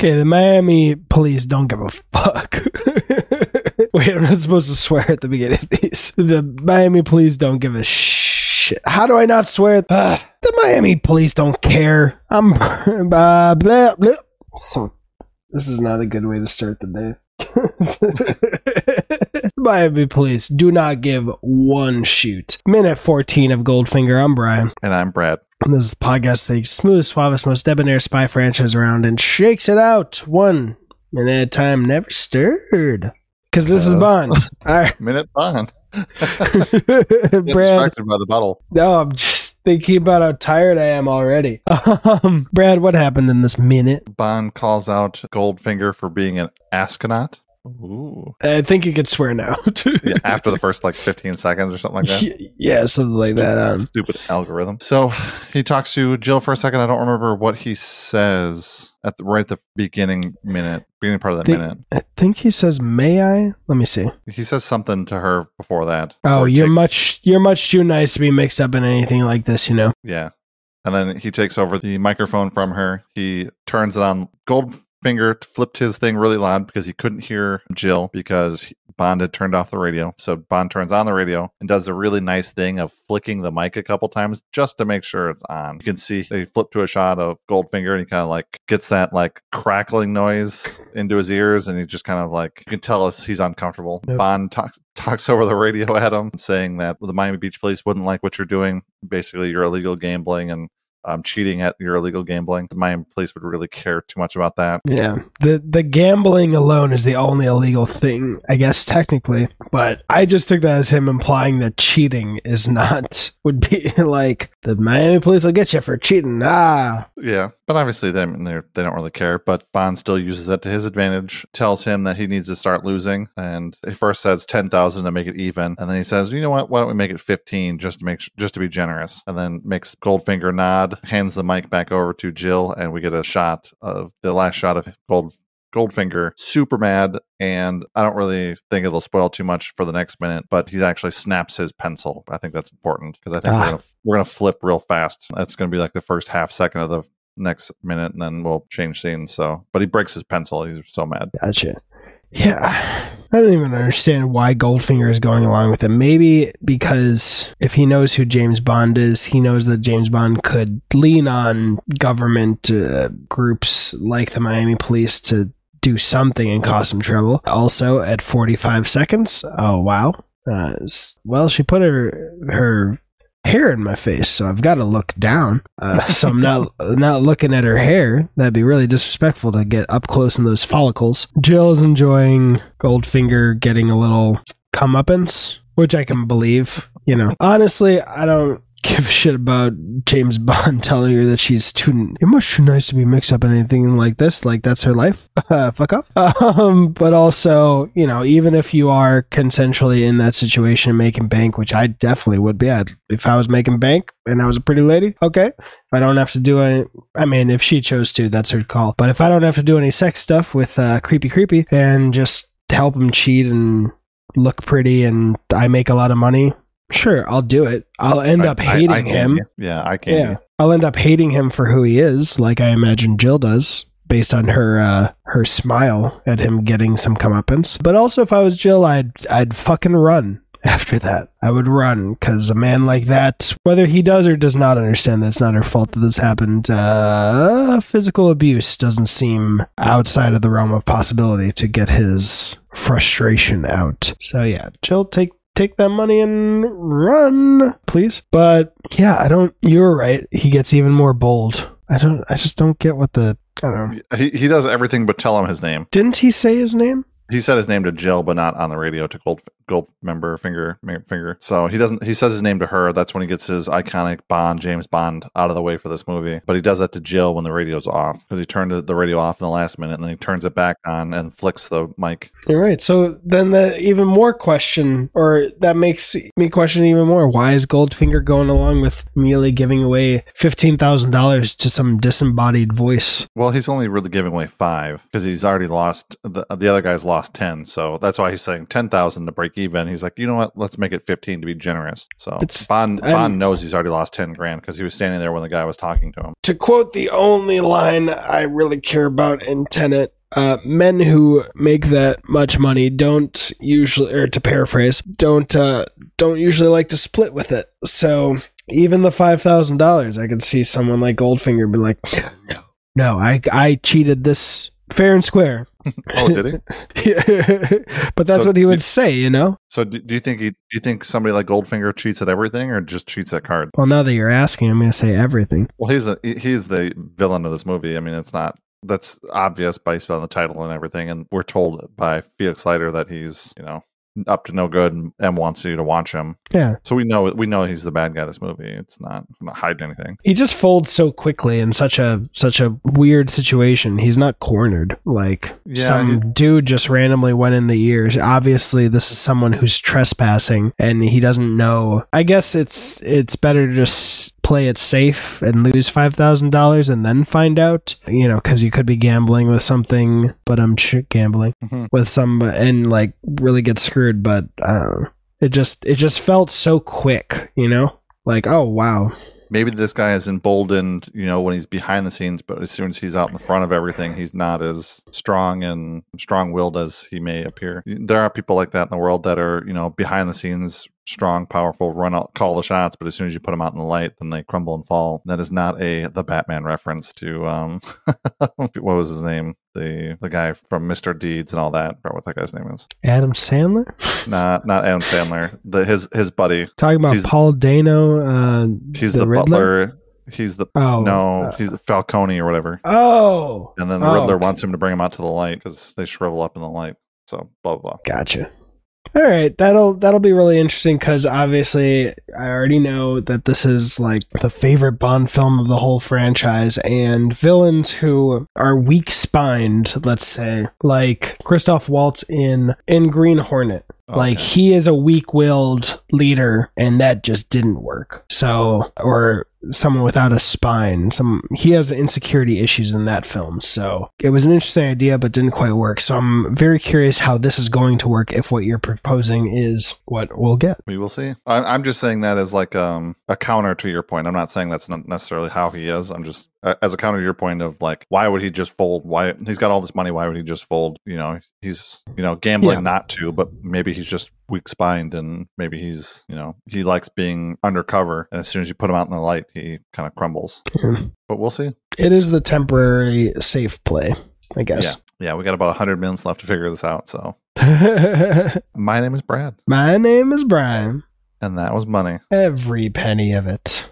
Okay, the Miami police don't give a fuck. Wait, I'm not supposed to swear at the beginning of these. The Miami police don't give a shit. How do I not swear? Uh, the Miami police don't care. I'm uh, blah, blah. So, this is not a good way to start the day. Miami police do not give one shoot. Minute 14 of Goldfinger. I'm Brian. And I'm Brad. This is the podcast takes smooth, suavest, most debonair spy franchise around and shakes it out one minute at a time, never stirred. Because this is Uh, Bond. All right, Minute Bond. Brad. distracted by the bottle. No, I'm just thinking about how tired I am already. Um, Brad, what happened in this minute? Bond calls out Goldfinger for being an astronaut. Ooh. I think you could swear now. Yeah, after the first like 15 seconds or something like that. yeah, something like that. Um, Stupid algorithm. So he talks to Jill for a second. I don't remember what he says at the right at the beginning minute, beginning part of that Think- minute. I think he says, "May I?" Let me see. He says something to her before that. Oh, before you're take- much you're much too nice to be mixed up in anything like this, you know. Yeah. And then he takes over the microphone from her. He turns it on. Goldfinger flipped his thing really loud because he couldn't hear Jill because Bond had turned off the radio. So Bond turns on the radio and does a really nice thing of flicking the mic a couple times just to make sure it's on. You can see they flip to a shot of Goldfinger and he kind of like gets that like crackling noise into his ears and he just kind of like you can tell us he's uncomfortable. Yep. Bond talks talks over the radio at him saying that the Miami Beach police wouldn't like what you're doing basically you're illegal gambling and um, cheating at your illegal gambling. The Miami police would really care too much about that. Yeah. The the gambling alone is the only illegal thing, I guess technically. But I just took that as him implying that cheating is not would be like the Miami police will get you for cheating. Ah. Yeah, but obviously they they don't really care. But Bond still uses that to his advantage. Tells him that he needs to start losing, and he first says ten thousand to make it even, and then he says, "You know what? Why don't we make it fifteen just to make just to be generous?" And then makes Goldfinger nod, hands the mic back over to Jill, and we get a shot of the last shot of Gold. Goldfinger super mad, and I don't really think it'll spoil too much for the next minute. But he actually snaps his pencil. I think that's important because I think Ah. we're gonna we're gonna flip real fast. That's gonna be like the first half second of the next minute, and then we'll change scenes. So, but he breaks his pencil. He's so mad. Gotcha. Yeah. I don't even understand why Goldfinger is going along with it. Maybe because if he knows who James Bond is, he knows that James Bond could lean on government uh, groups like the Miami Police to do something and cause some trouble. Also, at 45 seconds, oh wow. Uh, well, she put her her hair in my face, so I've got to look down. Uh, so I'm not not looking at her hair. That'd be really disrespectful to get up close in those follicles. Jill is enjoying Goldfinger getting a little comeuppance, which I can believe. You know, honestly, I don't give a shit about James Bond telling her that she's too you're much too nice to be mixed up in anything like this. Like that's her life. Fuck off. Um, but also, you know, even if you are consensually in that situation making bank, which I definitely would be, I'd, if I was making bank and I was a pretty lady, okay. If I don't have to do any, I mean, if she chose to, that's her call. But if I don't have to do any sex stuff with uh, creepy, creepy, and just help him cheat and look pretty, and I make a lot of money, sure, I'll do it. I'll end I- up hating I can him. be. Yeah, I can. Yeah, be. I'll end up hating him for who he is, like I imagine Jill does, based on her uh, her smile at him getting some comeuppance. But also, if I was Jill, I'd I'd fucking run after that. I would run because a man like that, whether he does or does not understand that it's not her fault that this happened, uh, physical abuse doesn't seem outside of the realm of possibility to get his frustration out. So yeah, Jill, take take that money and run, please. But yeah, I don't. You're right. He gets even more bold. I don't. I just don't get what the. I don't know. He, he does everything but tell him his name. Didn't he say his name? He said his name to Jill, but not on the radio to Gold Gold member finger finger. So he doesn't. He says his name to her. That's when he gets his iconic Bond James Bond out of the way for this movie. But he does that to Jill when the radio's off because he turned the radio off in the last minute and then he turns it back on and flicks the mic. You're right. So then the even more question, or that makes me question even more. Why is Goldfinger going along with immediately giving away fifteen thousand dollars to some disembodied voice? Well, he's only really giving away five because he's already lost. The, the other guy's lost ten, so that's why he's saying ten thousand to break even. He's like, you know what? Let's make it 15 to be generous. So It's- Bond I'm- Bond knows he's already lost 10 grand because he was standing there when the guy was talking to him. to quote the only line I really care about in Tenet, uh, men who make that much money don't usually, or to paraphrase, don't uh, don't usually like to split with it. So even the five thousand dollars, I could see someone like Goldfinger be like, no, no, I I cheated this fair and square. Oh, did he? but that's So what he would did- say, you know. So do, do you think he, do you think somebody like Goldfinger cheats at everything or just cheats at cards? Well, now that you're asking, I'm going to say everything. Well, he's a he's the villain of this movie. I mean, it's not that's obvious based on the title and everything, and we're told by Felix Leiter that he's you know up to no good and, wants you to watch him. Yeah. So we know we know he's the bad guy. This movie. It's not I'm not hiding anything. he just folds so quickly in such a such a weird situation. He's not cornered like Yeah, some he- dude just randomly went in the ears. Obviously, this is someone who's trespassing and he doesn't know. I guess it's it's better to just play it safe and lose five thousand dollars and then find out. You know, because you could be gambling with something, but I'm ch- gambling Mhm. with some and like really get screwed. But I. It just it just felt so quick. You know. Like, oh wow, Maybe this guy is emboldened, you know, when he's behind the scenes, but as soon as he's out in the front of everything, he's not as strong and strong-willed as he may appear. There are people like that in the world that are, you know, behind the scenes, strong, powerful, run out, call the shots, but as soon as you put them out in the light, then they crumble and fall. That is not a the Batman reference to um, what was his name? The the guy from Mr. Deeds and all that. I what that guy's name is. Adam Sandler. Not not Adam Sandler. The his his buddy. Talking about He's- Paul Dano. Uh, He's the, Riddler? butler. He's the Oh no, uh, he's Falcone or whatever. oh, And then the Oh, Riddler okay. wants him to bring him out to the light because they shrivel up in the light. So blah blah. blah. Gotcha. All right, that'll that'll be really interesting because obviously I already know that this is like the favorite Bond film of the whole franchise, and villains who are weak spined, let's say, like Christoph Waltz in in Green Hornet. Like he is a weak-willed leader, and that just didn't work. So, or someone without a spine. Some he has insecurity issues in that film. So it was an interesting idea, but didn't quite work. So I'm very curious how this is going to work if what you're proposing is what we'll get. we will see. I, I'm just saying that as like um a counter to your point. I'm not saying that's not necessarily how he is. I'm just uh, as a counter to your point of like why would he just fold? Why he's got all this money? Why would he just fold? You know, he's you know gambling Yeah. not to, but maybe he's just weak spined and maybe he's you know he likes being undercover. And as soon as you put him out in the light, he kind of crumbles. Yeah. But we'll see. It is the temporary safe play, I guess. Yeah, yeah. we got about 100 minutes left to figure this out. So, my name is Brad, My name is Brian. and that was money. Every penny of it.